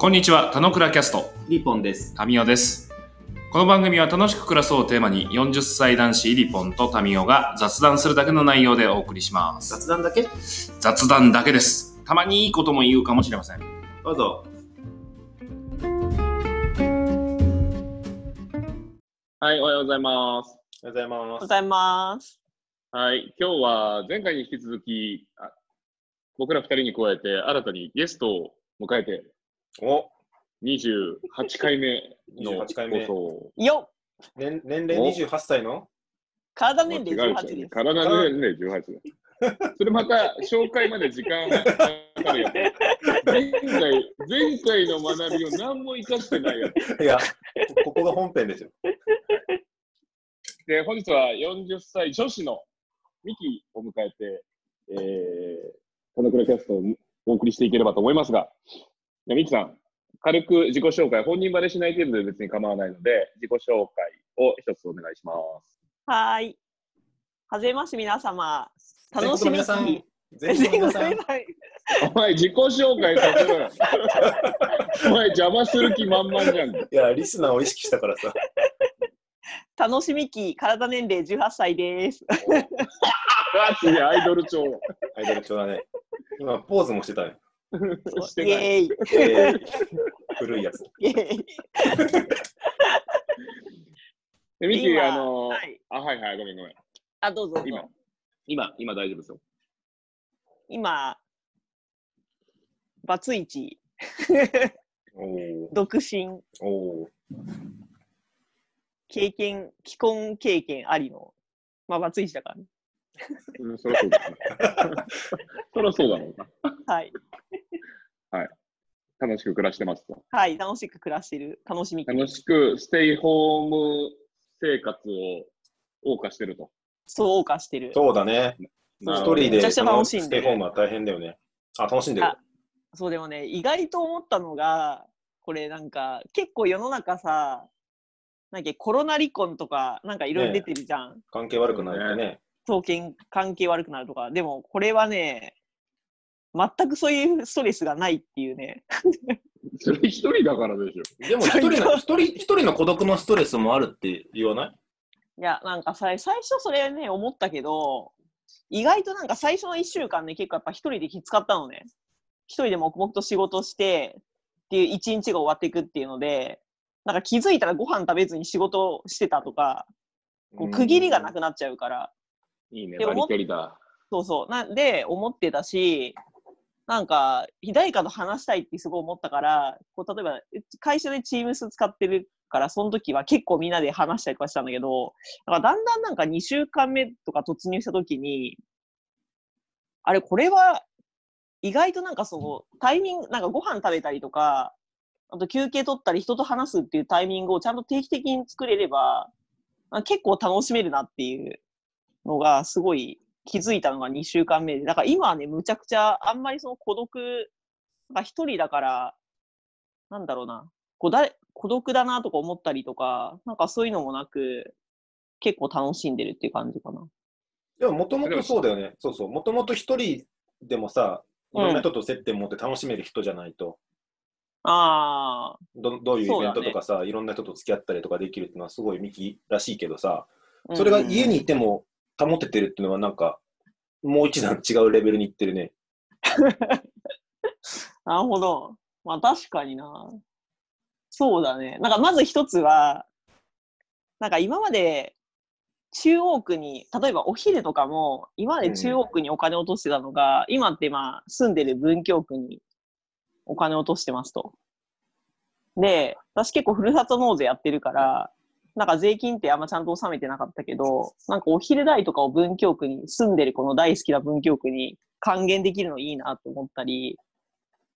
こんにちは、田野倉キャスト、リポンです。タミオです。この番組は楽しく暮らそうをテーマに40歳男子リポンとタミオが雑談するだけの内容でお送りします。雑談だけ？雑談だけです。たまにいいことも言うかもしれません。どうぞ。はい、おはようございます。おはようございおはようます。ございます。はい、今日は前回に引き続き、あ僕ら二人に加えて新たにゲストを迎えてお28回目の28回目放送。よっ年年齢28歳の？体年齢18違うです。体年齢18だ。それまた紹介まで時間かかるやつ。前回、前回の学びを何も生かしてないやつ。いや、こここが本編ですよ。で、本日は40歳女子のミキを迎えて、えー、このくらいキャストをお送りしていければと思いますが、じゃあミキさん、軽く自己紹介、本人バレしない程度で別に構わないので、自己紹介を一つお願いします。はーい。はじめまして皆様。楽しみに。全国の皆さん、お前、自己紹介させろよ。お前、邪魔する気満々じゃん。いや、リスナーを意識したからさ。楽しみき、体年齢18歳です。あ、すげえ、アイドル調。アイドル調だね。今、ポーズもしてたね。してない。イエーイ。えー古いやつ。イエーイ。でミキ、今あのーはい。あ、はいはい、ごめんごめん。あ、どうぞ今ぞ。、今、今大丈夫ですよ。今、バツイチ、独身、経験、既婚経験ありの、まあ、バツイチだからね。うん、そりゃそうだね。そりゃそうだろうな。はい。楽しく暮らしてますと。はい。楽しく暮らしてる。楽しみき。楽しくステイホーム生活を謳歌してると。そう謳歌してる。そうだね。一人でめちゃくちゃその楽しんでるステイホームは大変だよね。あ、楽しんでるあ。そうでもね、意外と思ったのが、これなんか結構世の中さ、なんかコロナ離婚とかなんかいろいろ出てるじゃん。関係悪くなるってね。統計関係悪くなるとか。でもこれはね、全くそういうストレスがないっていうね。それ一人だからでしょ。でも、一人の、一人、人の孤独のストレスもあるって言わないいや、なんかさ最初それね、思ったけど、意外となんか最初の1週間ね、結構やっぱ一人できつかったのね。一人で黙々と仕事してっていう一日が終わっていくっていうので、なんか気づいたらご飯食べずに仕事してたとか、こう区切りがなくなっちゃうから、いいね、でもバリキャリだ。そうそう。なんで、思ってたし、なんか、誰かと話したいってすごい思ったから、こう例えば、会社で Teams 使ってるから、その時は結構みんなで話したりとかしたんだけど、なんかだんだんなんか2週間目とか突入した時に、あれ、これは、意外となんかその、タイミング、なんかご飯食べたりとか、あと休憩取ったり人と話すっていうタイミングをちゃんと定期的に作れれば、あ結構楽しめるなっていうのがすごい気づいたのが2週間目で、だから今はね、むちゃくちゃあんまりその孤独が一人だから、なんだろうな、こうだ孤独だなとか思ったりとか、なんかそういうのもなく、結構楽しんでるっていう感じかな。でも、もともとそうだよね。そうそう。もともと一人でもさ、いろんな人と接点持って楽しめる人じゃないと、ああ、どどういうイベントとかさ、いろんな人と付き合ったりとかできるっていうのはすごいミキらしいけどさ、それが家にいても保ててるっていうのはなんか、もう一段違うレベルにいってるね。なるほど。まあ確かにな。そうだね。なんかまず一つは、なんか今まで中央区に、例えばお昼とかも、今まで中央区にお金落としてたのが、今ってまあ住んでる文京区にお金落としてますと。で、私結構ふるさと納税やってるから、なんか税金ってあんまちゃんと納めてなかったけど、なんかお昼代とかを文京区に住んでるこの大好きな文京区に還元できるのいいなと思ったり、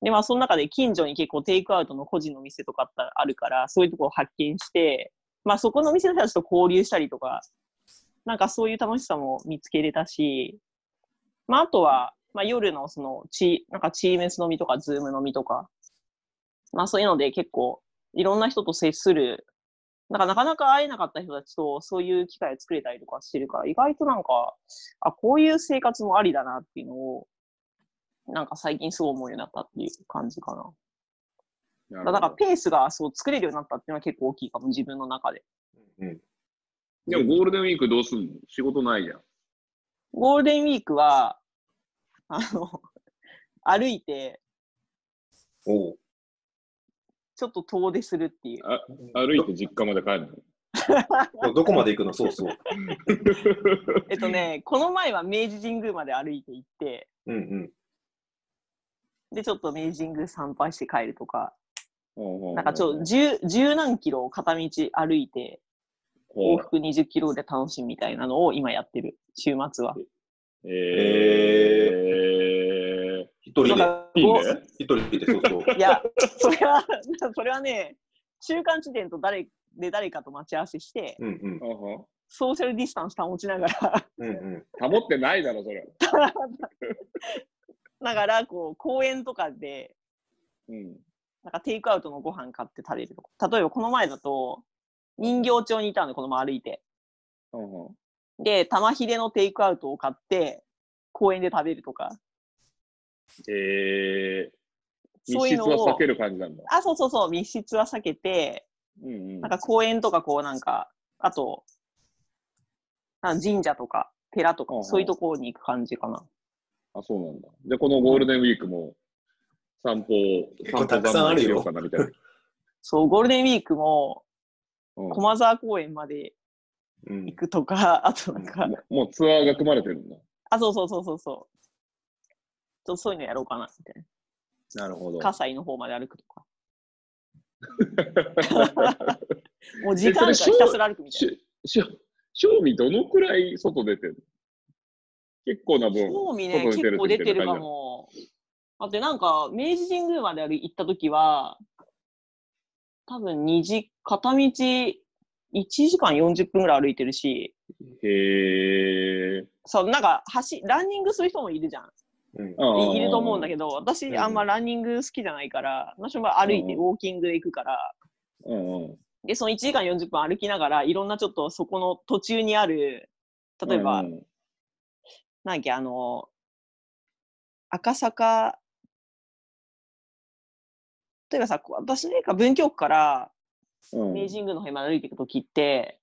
で、まあ、その中で近所に結構テイクアウトの個人の店とかあるから、そういうとこを発見して、まあ、そこの店の人たちと交流したりとか、なんかそういう楽しさも見つけれたし、まあ、あとは、まあ、夜のその、チなんかチームス飲みとか、ズーム飲みとか、まあ、そういうので結構、いろんな人と接する、なんかなかなか会えなかった人たちとそういう機会を作れたりとかしてるから、意外となんか、あ、こういう生活もありだなっていうのを、なんか最近すごい思うようになったっていう感じかな。なだからペースがそう作れるようになったっていうのは結構大きいかも、自分の中で。うん。でもゴールデンウィークどうすんの？仕事ないじゃん。ゴールデンウィークは、あの、歩いて、おうちょっと遠出するっていう。歩いて実家まで帰るの？どこまで行くの？そうそう。えっとね、この前は明治神宮まで歩いて行って、うんうん。で、ちょっと明治神宮参拝して帰るとか、ななんかちょっと十十何キロを片道歩いて、往復20キロで楽しむみたいなのを今やってる、週末は。え一人で、いいごね。一人で、そうそう。いや、それは、それはね、中間地点と誰で誰かと待ち合わせして、うんうん。うんソーシャルディスタンス保ちながら、うんうん。保ってないだろ、それ。ながら、こう、公園とかで、うん。なんかテイクアウトのご飯買って食べるとか。例えばこの前だと、人形町にいたので、この前歩いて。うんうんで、玉ひでのテイクアウトを買って、公園で食べるとか。えー、そういうのを密室は避ける感じなんだ。あ、そうそうそう、密室は避けて、うんうんなんか公園とかこうなんか、あと、なんか神社とか寺とかうんうん、そういうところに行く感じかな。あ、そうなんだ。じゃあ、このゴールデンウィークも散歩を、結構たくさんあるよ散歩しようかなみたいな。そう、ゴールデンウィークもうん駒沢公園までうん行くとか、あとなんか、ももうツアーが組まれてるんだ。あ、そうそうそうそうそう。とそういうのやろうかな、みたいなるほどな。葛西の方まで歩くとか。もう時間がひたすら歩くみたいな。賞味どのくらい外出てる結構な分。興味ね、外結構出てるかも。だってなんか、明治神宮まで行った時は、多分2時、片道1時間40分ぐらい歩いてるし、へえ。そう、なんか、走、ランニングする人もいるじゃん。うん。いいると思うんだけど、私、うん。あんまランニング好きじゃないから、私も歩いてうん。ウォーキングで行くから、うんうん。で、その1時間40分歩きながら、いろんなちょっとそこの途中にある、例えば、うんうん。なんだっけ、あの、赤坂、例えばさ、こう私ね、文京区からうん。明治神宮の方に歩いていくときって、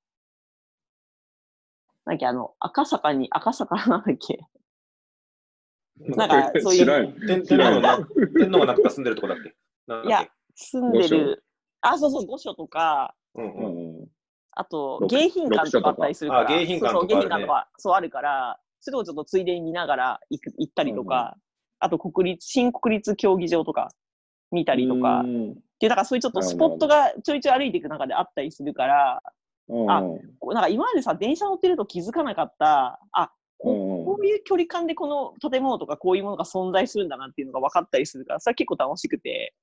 なんだっけ、あの、赤坂に、赤坂なんだっけ、なんかそういう。天天皇がな天皇がなんか住んでるとこだっけ？なんいや住んでる、あ、そうそう、御所とか、うんううんんうん。あと、六迎賓館とかあったりするから、六所とか。あ迎賓館そうそうとかあるね。迎賓館とか、そうあるから、それをちょっとついでに見ながら行く行ったりとか、あと国立、新国立競技場とか見たりとか、うん。で、だからそういうちょっとスポットがちょいちょい歩いていく中であったりするから、うん。あこうなんか今までさ、電車乗ってると気づかなかった、あ、こうんこういう距離感でこの建物とかこういうものが存在するんだなっていうのが分かったりするから、それは結構楽しくて、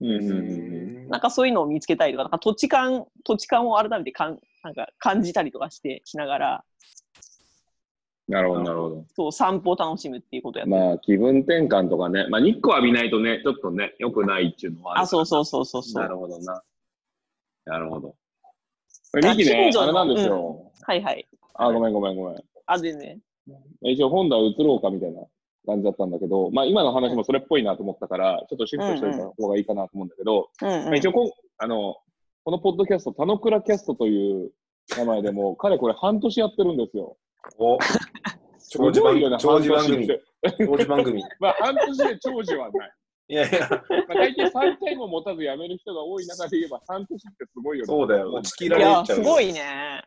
うんうんうんうんなんかそういうのを見つけたりとか、なんか土地感、土地感を改めてかんなんか感じたりとかして、しながら、なるほど、なるほど。そう、散歩を楽しむっていうことやまあ、気分転換とかね、まあ、日光浴びないとね、ちょっとね、良くないっていうのはあるあ、そうそうそうそうそう。なるほどな。なるほど。だミキねあれなんですよ。はいはい。あ、ごめんごめんごめん。あ、全然。一応本題移ろうかみたいな感じだったんだけど、まあ今の話もそれっぽいなと思ったから、ちょっとシフトしといた方がいいかなと思うんだけど、うん、うんまあ、一応こんあの、このポッドキャスト、田之倉キャストという名前でもう、かれこれ半年やってるんですよ。おす長寿番ごいよね、長寿番組。長寿番組。まあ半年で長寿はない。いやいや、まあ、大体3回も持たず辞める人が多い中で言えば半年ってすごいよね。そうだよ。打ち切いられちゃや、う。すごいね。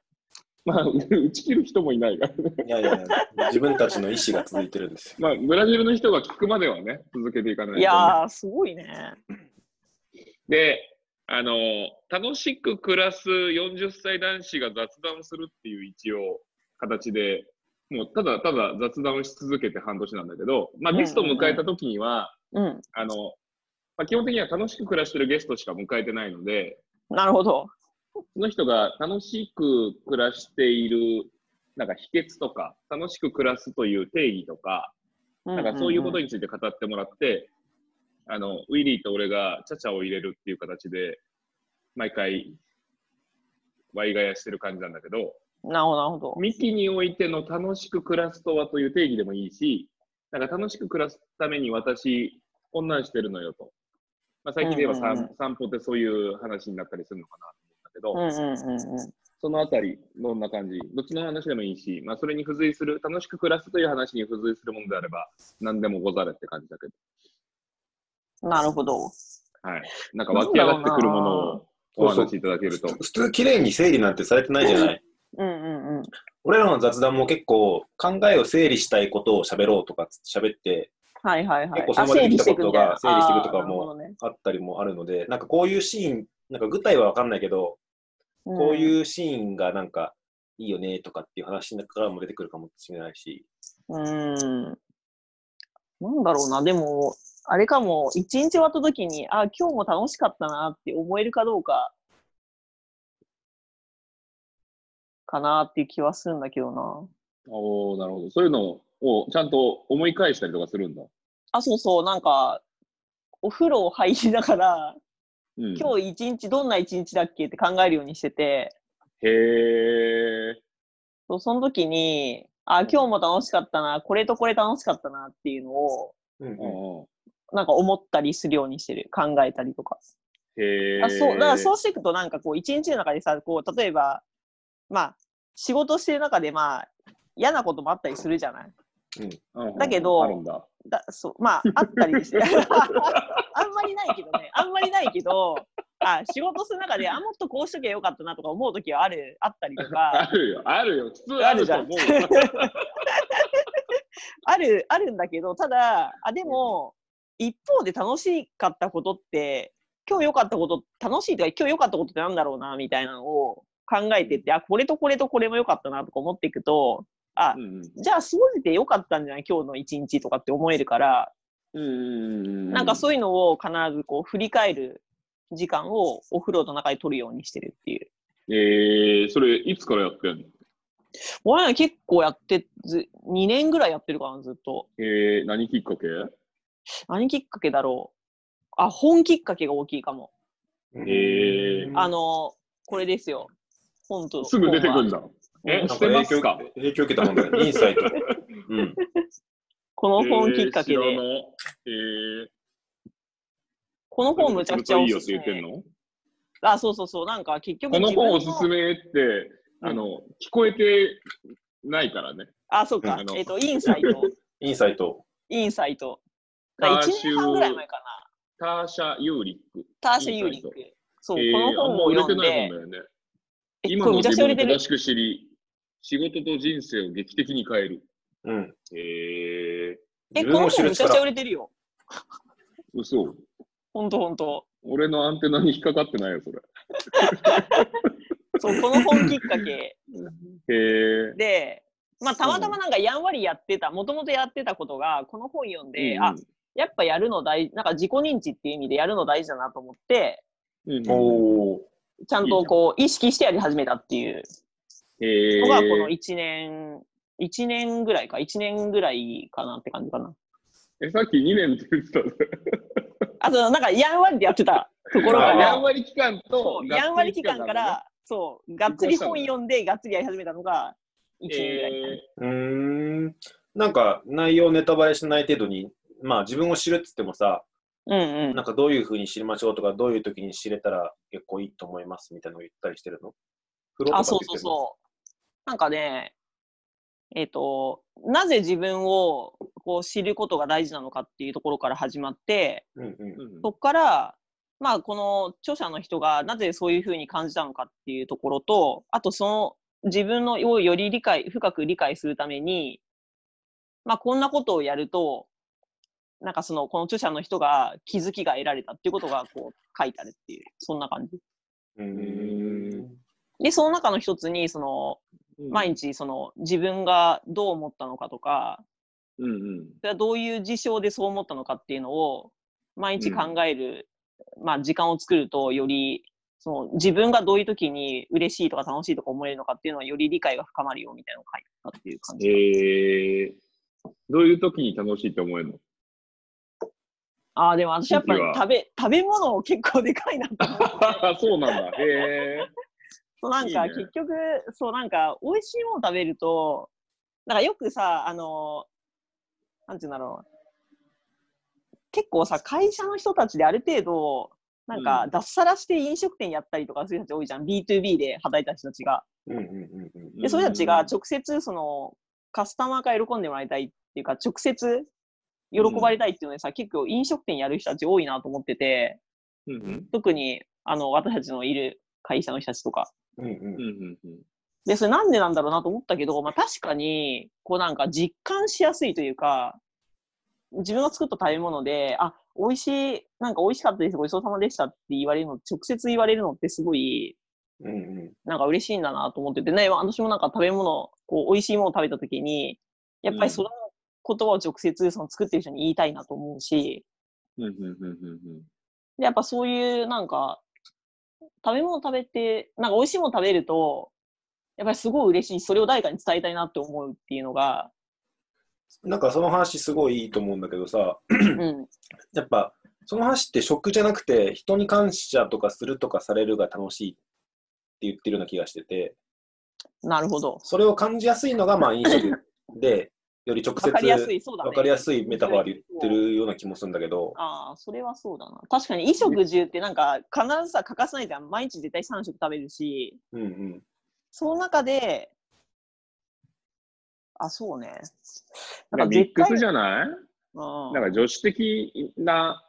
まあ、打ち切る人もいないからね。いやいや、自分たちの意思が続いてるんですよ。まあ、ブラジルの人が聞くまではね、続けていかないと、ね。いやー、すごいね。で、あの、楽しく暮らす40歳男子が雑談するっていう一応形で、もうただただ雑談をし続けて半年なんだけど、まあ、ゲストを迎えた時には、うん。あの、まあ、基本的には楽しく暮らしてるゲストしか迎えてないので、なるほど。その人が楽しく暮らしている、なんか秘訣とか、楽しく暮らすという定義とか、なんかそういうことに。について語ってもらって、あの、ウィリーと俺がチャチャを入れるっていう形で、毎回、ワイガヤしてる感じなんだけど、なるほど、なるほど。ミキにおいての楽しく暮らすとはという定義でもいいし、なんか楽しく暮らすために私、こんなんしてるのよと。まあ、最近で言えば散,、歩ってそういう話になったりするのかなとど、うんうんうんうん。そのあたり、どんな感じ、どっちの話でもいいし、まあ、それに付随する、楽しく暮らすという話に付随するものであれば、何でもござれって感じだけど、なるほど。はい。なんか湧き上がってくるものをお話しいただけると。普通綺麗に整理なんてされてないじゃない。うんうんうん。俺らの雑談も結構考えを整理したいことを喋ろうとか喋ってはいはいはい。結構それまで見たことがあ整理していくとかもあったりもあるので、なんかこういうシーン、なんか具体はわかんないけど、こううんいうシーンがなんかいいよねとかっていう話からも出てくるかもしれないし、うーん。なんだろうな、でも、あれかも、一日終わった時に、あ、今日も楽しかったなって思えるかどうか、かなっていう気はするんだけどな。おーなるほど。そういうのをちゃんと思い返したりとかするんだ。あ、そうそう、なんか、お風呂入りながら、うん、今日一日どんな一日だっけって考えるようにしてて、へー。そうその時に、あ、今日も楽しかったな、これとこれ楽しかったなっていうのを、うんなんか思ったりするようにしてる。考えたりとか。へー。あそう、だからそうしていくとなんかこう一日の中でさ、こう例えば、まあ仕事してる中でまあ嫌なこともあったりするじゃないうんうんだけどあるんだ。だそうまああったりして。あんまりないけどね、あんまりないけど、あ仕事する中で、あ、もっとこうしときゃよかったなとか思う時はある、あったりとあか、るよ、あるよ。普通あると思う。ある、あるんだけど、ただ、あ、でも、一方で楽しかったことって、今日良かったこと、楽しいとか、今日良かったことってなんだろうな、みたいなのを考えてって、あ、これとこれとこれも良かったなとか思っていくと、あう、んじゃあ、総じて良かったんじゃない？今日の一日とかって思えるから、うんうんなんかうそういうのを必ずこう振り返る時間をお風呂の中で取るようにしてるっていう。ん。えー、それ、いつからやってんの？俺は結構やってず、2年ぐらいやってるかな、ずっと。えー、何きっかけ？何きっかけだろう。あ、本きっかけが大きいかも。へーあの、これですよ。本と。すぐ出てくんだ。えうんしてなんか影響ますか影響受けたもんだよ、インサイト。うん。この本きっかけで、この本むちゃくちゃおいいよってすすめ。言ってんの？あ、そうそうそう。なんか結局この本おすすめって、あの、聞こえてないからね。あ、そうかあ。のえっと、インサイト。インサイト。インサイト。ター1シュ年半ぐらい前かな。ターシャ・ユーリック。ターシャ・ユーリックインサイ。そう、えーこの本をあんま売れて読んでない本、だよね。今の自ちゃ売れてる。分を正しく知り、仕事と人生を劇的に変える。うん。えー、え、この本むちゃくちゃ売力。れてるよ。嘘。ほんとほんと。俺のアンテナに引っかかってないよ、それ。そう、この本きっかけへえ。で、まあ、たまたまなんかやんわりやってた、もともとやってたことが、この本読んで、あ、やっぱやるの大事、なんか自己認知っていう意味でやるの大事だなと思って、うんうん、おー。ちゃんとこう、意識してやり始めたっていう。のが、この1年、1年ぐらいか、1年ぐらいかなって感じかな。え、さっき2年って言ってたぜ。あと、なんかやんわりでやってたところかあら、やんわり期間そとう、やんわり期間から、そう、がっつり本読んで、がっつりやり始めたのが、1年ぐらい。えうーん。なんか内容ネタバレしない程度に、まあ自分を知るっつってもさ、うんうんなんかどういうふうに知りましょうとか、どういう時に知れたら結構いいと思いますみたいなのを言ったりしてるの？風呂とかあ、そうそうそう。なんかね、えっ、と、なぜ自分をこう知ることが大事なのかっていうところから始まって、うんうんーうんそこから、まあ、この著者の人がなぜそういうふうに感じたのかっていうところと、あとその自分のをより理解、深く理解するために、まあ、こんなことをやると、なんかその、この著者の人が気づきが得られたっていうことがこう書いてあるっていう、そんな感じ。うーん。で、その中の一つに、その、毎日その自分がどう思ったのかとか、うんうん。それはどういう事象でそう思ったのかっていうのを毎日考える、まあ時間を作るとよりその自分がどういう時に嬉しいとか楽しいとか思えるのかっていうのはより理解が深まるよみたいなのを書いたっていう感じ。えー、どういう時に楽しいって思えるの？ああ、でも私やっぱり食べ、食べ物結構でかいなと思って。そうなんだ。へえそうなんか結局、そうなんか美味しいもの食べると、なんかよくさ、あの、なんていうんだろう。結構さ、会社の人たちである程度、なんか脱サラして飲食店やったりとかする人たち多いじゃん。B2B で働いた人たちが。うんうんうんうん。で、そういう人たちが直接、その、カスタマーから喜んでもらいたいっていうか、直接喜ばれたいっていうのでさ、結構飲食店やる人たち多いなと思ってて、うんうん特に、あの、私たちのいる会社の人たちとか。うんうん。うんうんで、それなんでなんだろうなと思ったけど、まあ確かに、こうなんか実感しやすいというか、自分が作った食べ物で、あ、美味しい、なんか美味しかったです、ごちそうさまでしたって言われるの、直接言われるのってすごい、うんうん。なんか嬉しいんだなと思っててね、私もなんか食べ物、こう美味しいものを食べた時に、やっぱりその言葉を直接その作ってる人に言いたいなと思うし、うんうんうんうんうん。でやっぱそういうなんか、食べ物食べて、なんか美味しいもの食べると、やっぱりすごい嬉しいし、それを誰かに伝えたいなって思うっていうのが、なんかその話すごいいいと思うんだけどさ、うん、やっぱその話って食じゃなくて人に感謝とかするとかされるが楽しいって言ってるような気がしてて、なるほど。それを感じやすいのがまあ飲食で、より直接わかりやすい、そうだね。わかりやすいメタファーで言ってるような気もするんだけど、ああ、それはそうだな。確かに衣食住ってなんか必ずさ、欠かさないじゃん。毎日絶対3食食べるし、うんうん。その中で、あ、そうね。なんかミックスじゃゃない？ん。なんか女子的な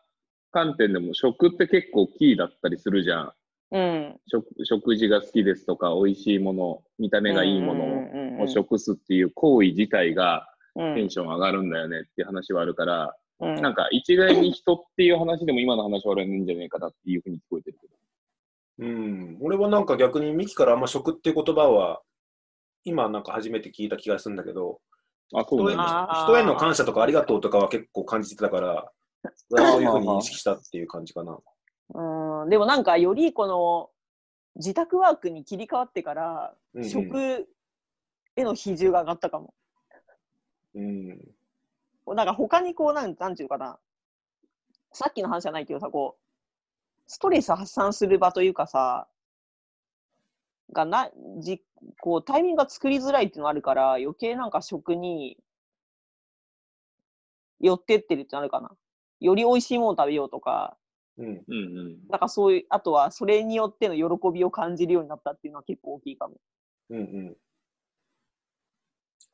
観点でも食って結構キーだったりするじゃん。うん。食食事が好きですとか、美味しいもの、見た目がいいものを食すっていう行為自体がのテンション上がるんだよねっていう話はあるから、うんなんか一概に人っていう話でも今の話は悪いんじゃないかなっていうふうに聞こえてるけど。うん、俺はなんか逆にミキからあんま食っていう言葉は、今なんか初めて聞いた気がするんだけど、あ、そう人へなんだ。あー人への感謝とかありがとうとかは結構感じてたから、そういうふうに認識したっていう感じかな。うん。でもなんかよりこの自宅ワークに切り替わってから、うんうん食への比重が上がったかも。うん。なんか他にこう、なんなんていうかな。さっきの話じゃないけどさ、こう、ストレス発散する場というかさ、がな、じ、こう、タイミングが作りづらいっていうのがあるから、余計なんか食に寄ってってるってなるかな。より美味しいものを食べようとか、うん。うんうん。なんかそういう、あとはそれによっての喜びを感じるようになったっていうのは結構大きいかも。うんうん。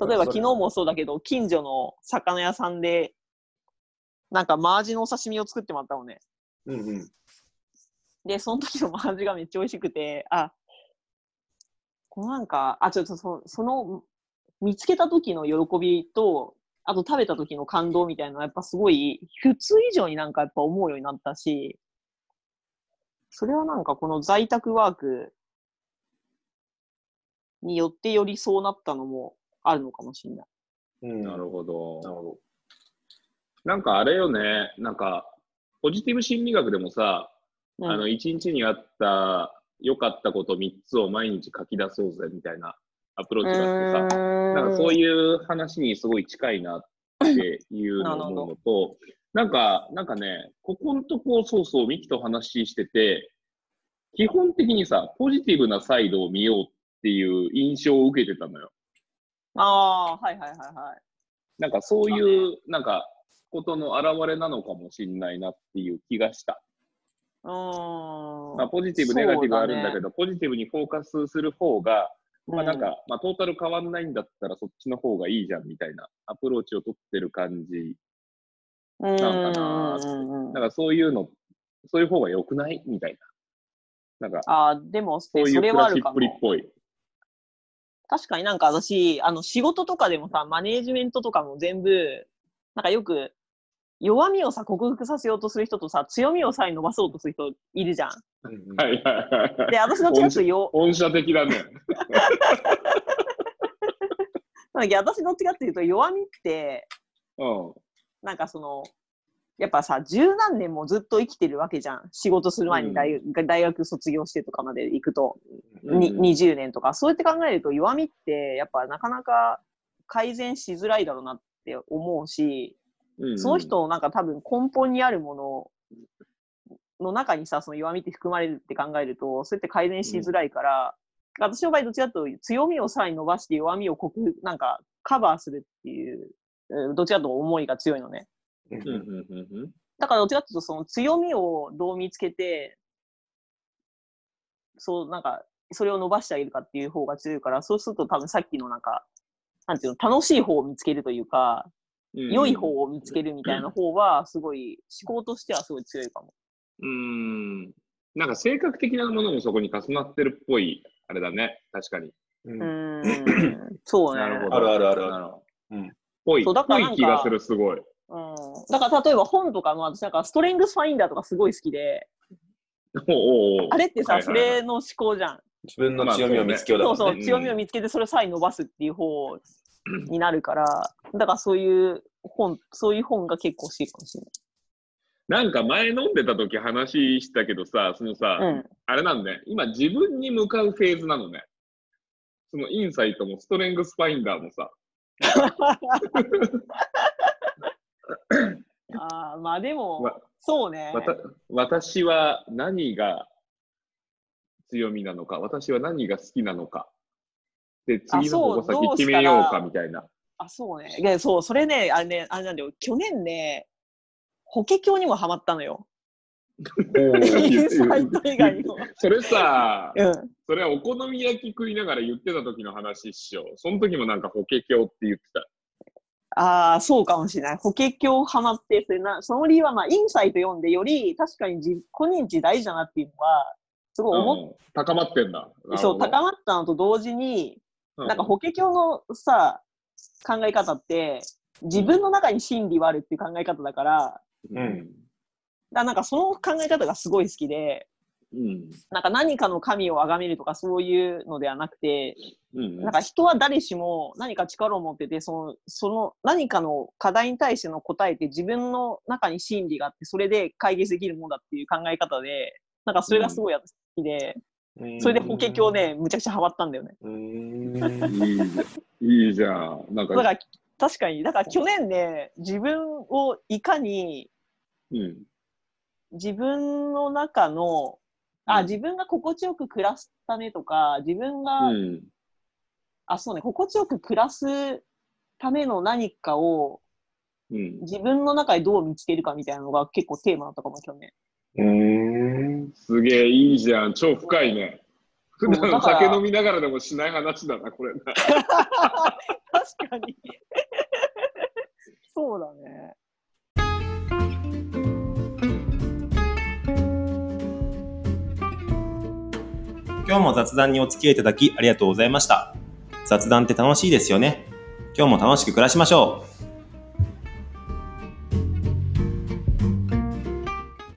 例えば昨日もそうだけど、近所の魚屋さんで、なんかマアジのお刺身を作ってもらったのね。うんうん。で、その時のマアジがめっちゃ美味しくて、あ、このなんか、あ、ちょっとそその、見つけた時の喜びと、あと食べた時の感動みたいなのはやっぱすごい、普通以上になんかやっぱ思うようになったし、それはなんかこの在宅ワークによってよりそうなったのもあるのかもしれない。うん。なるほど。なるほど。なんかあれよね、なんか、ポジティブ心理学でもさ、うんあの、一日にあった良かったこと3つを毎日書き出そうぜみたいなアプローチがあってさ、なんかそういう話にすごい近いなっていうのを思うのと、なんか、なんかね、ここのとこ、そうそう、ミキと話してて、基本的にさ、ポジティブなサイドを見ようっていう印象を受けてたのよ。ああー、はいはいはいはい。なんかそういう、なんか、ことの表れなのかもしれないなっていう気がした。うーん。まあ、ポジティブ、ネガティブあるんだけど、ポジティブにフォーカスする方が、まあなんか、まあトータル変わんないんだったらそっちの方がいいじゃんみたいなアプローチを取ってる感じ。うん、なんかなうんうんうんなんかそういうの、そういう方が良くない？みたいな。なんか、ああ、でも、そういうそれはあるかもぷりっぽい。確かになんか私、あの、仕事とかでもさ、マネージメントとかも全部、なんかよく、弱みをさ、克服させようとする人とさ、強みをさえ伸ばそうとする人いるじゃん。うんうんはいはいはいはい。で、私どっちかっていうとよ、本社的だね。なんだっけ私どっちかっていうと弱みって、うん。なんかその、やっぱさ、十何年もずっと生きてるわけじゃん。仕事する前に大,、大学卒業してとかまで行くと、にうん20年とか、そうやって考えると弱みって、やっぱなかなか改善しづらいだろうなって思うし、うんその人のなんか多分根本にあるものの中にさ、その弱みって含まれるって考えると、そうやって改善しづらいから、私の場合どちらかというと強みをさらに伸ばして弱みを克服、なんかカバーするっていう、うんどちらかというと思いが強いのね。うんうんうんうんうん。だからどっちかっていうと、その強みをどう見つけて、そう、なんか、それを伸ばしてあげるかっていう方が強いから、そうすると多分さっきのなんか、なんていうの、楽しい方を見つけるというか、良い方を見つけるみたいな方は、すごい、思考としてはすごい強いかも。うん。なんか性格的なものもそこに重なってるっぽい、あれだね。確かに。ううんーん、そうね。なるほど。あるあるあるある。うんぽい。そうだからなんかぽい気がする、すごい。うん。だから例えば本とかも私なんかストレングスファインダーとかすごい好きで、おうおうおうあれってさ、そはいはいはいれの思考じゃん。自分の強みを見つけようだそうそう、もんね。強みを見つけてそれをさえ伸ばすっていう方になるから、だからそういう本、そういう本が結構欲しいかもしれなんか前飲んでた時話したけどさ、そのさ、ない。うん。あれなんね、今自分に向かうフェーズなのね。そのインサイトもストレングスファインダーもさ。ああ、まあでもわ、そうね。わた私は何が強みなのか、私は何が好きなのか。で、次のそう方どうしたら先決めようかみたいな。あ、そうね。いや、そう、それね、あれね、あれなんだよ。去年ね、法華経にもハマったのよ。インサイト以外にも。それさ、うん。それはお好み焼き食いながら言ってた時の話っしょ。その時もなんか法華経って言ってた。ああ、そうかもしれない。法華経ハマって、それな、その理由は、まあ、インサイト読んで、より確かに自己認知大事だなっていうのは、すごい思っうん高まってんだ。そう、高ままったのと同時に、っなんか法華経のさ、考え方って、自分の中に真理はあるっていう考え方だから、うんだなんかその考え方がすごい好きで、うん。なんか何かの神を崇めるとかそういうのではなくて、うん。なんか人は誰しも何か力を持ってて、その、その何かの課題に対しての答えって自分の中に真理があって、それで解決できるものだっていう考え方で、なんかそれがすごい私好きで、それで法華経ね、むちゃくちゃハマったんだよね。いいじゃん。なんか、だから、確かに、だから去年ね、自分をいかに、うん。自分の中の、あ、うん自分が心地よく暮らすためとか、自分が、うん。あ、そうね、心地よく暮らすための何かをうん。自分の中でどう見つけるかみたいなのが結構テーマだったかも、去年。うーん。すげえいいじゃん。超深いね。普段酒飲みながらでもしない話だな、これな。確かに。そうだね。今日も雑談にお付き合いいただきありがとうございました。雑談って楽しいですよね。今日も楽しく暮らしましょう。